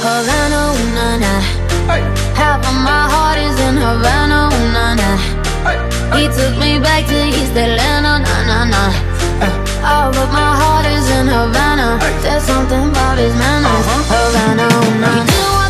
Havana, oh na, na. Hey. Half of my heart is in Havana, oh na, na. Hey. He took me back to East Atlanta, na, na, na. Hey. All of my heart is in Havana. There's something about his manners. Uh -huh. Havana, oh na. You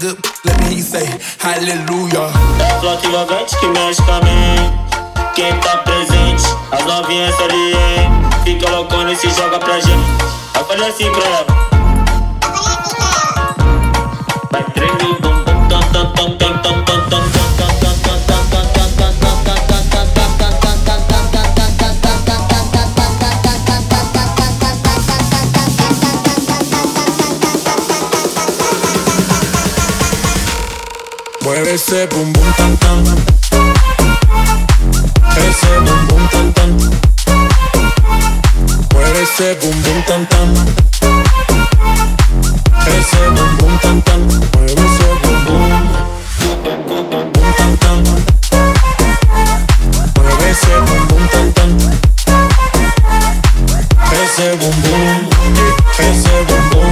good, let me hear you say hallelujah. Flor envolvente que mexe com a mente. Quem tá presente, as novinhas ali, hein? Fica loucona e se joga pra gente. Vai fazer assim pra ela. Vai tremendo, ese bum bum tan tan. Ese bum bum tan tan. Mueve ese bum bum tan tan. Ese bum bum tan tan. Mueve ese bum bum. Bum tan tan. Mueve ese bum bum tan tan. Ese bum bum. Ese bum bum.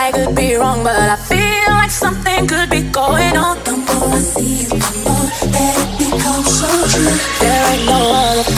I could be wrong, but I feel like something could be going on. The more I see you, the more that it becomes so true. There ain't no other.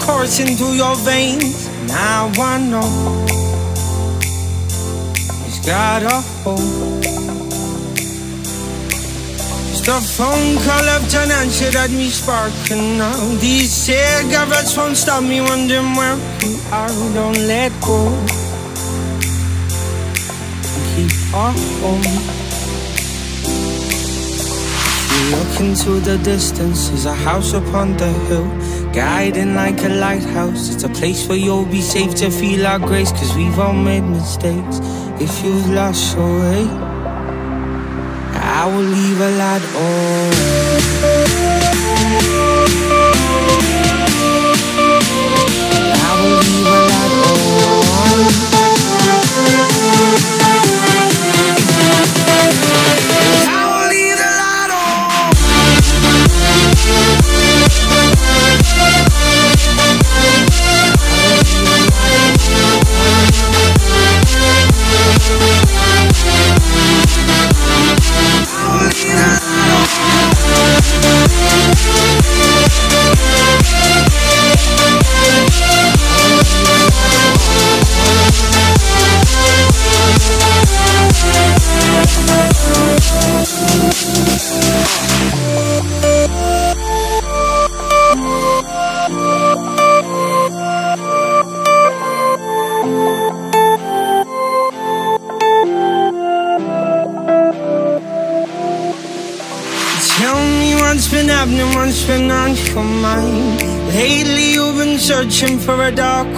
Coursing through your veins. Now I know he's got a hope. Just a phone call left unanswered had me sparking now. These cigarettes won't stop me wondering where you are. Don't let go. Keep our home. Look into the distance, there's a house upon the hill, guiding like a lighthouse. It's a place where you'll be safe to feel our grace, cause we've all made mistakes. If you've lost your way, I will leave a lad I will leave a been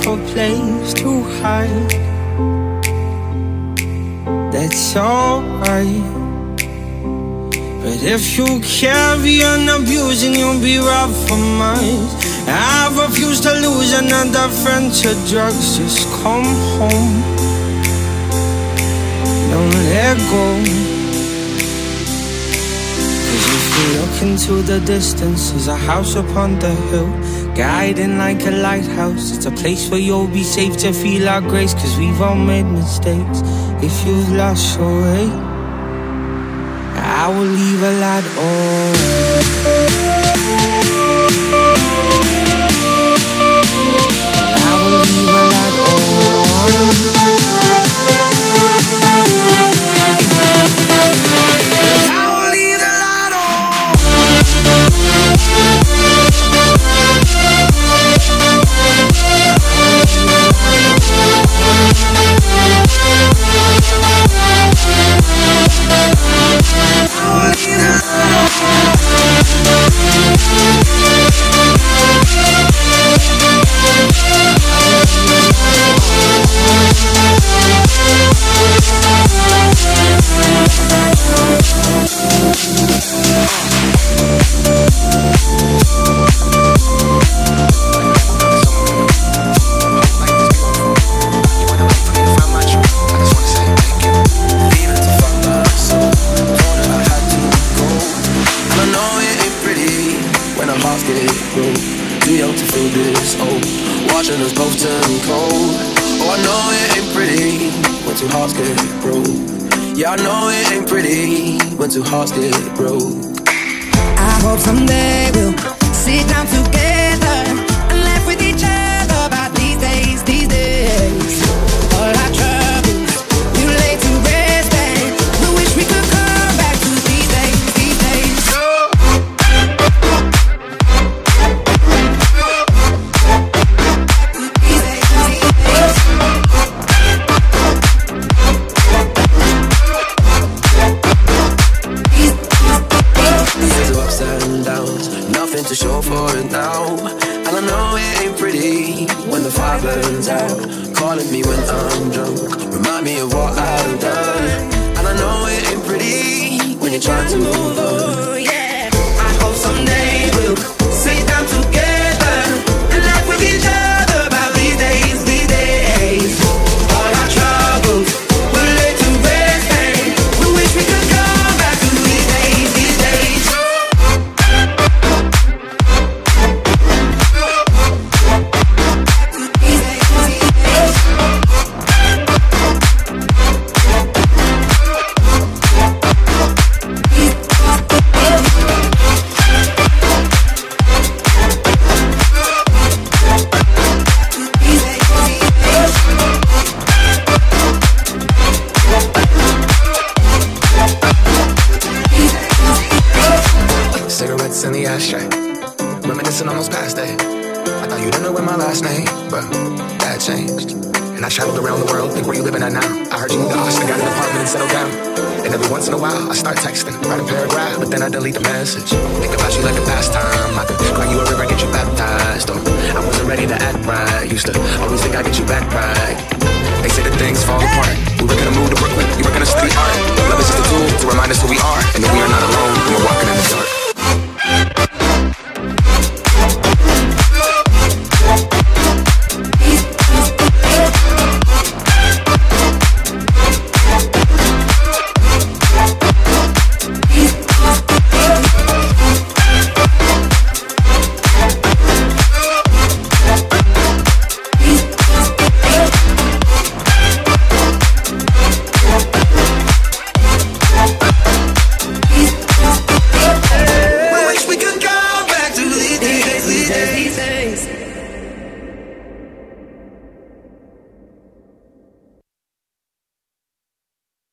a place to hide That's alright. But if you carry on abusing you'll be robbed for miles. I refuse to lose another friend to drugs. Just come home. Don't let go. Look into the distance, there's a house upon the hill Guiding like a lighthouse. It's a place where you'll be safe to feel our grace Cause we've all made mistakes. If you've lost your way I will leave a light on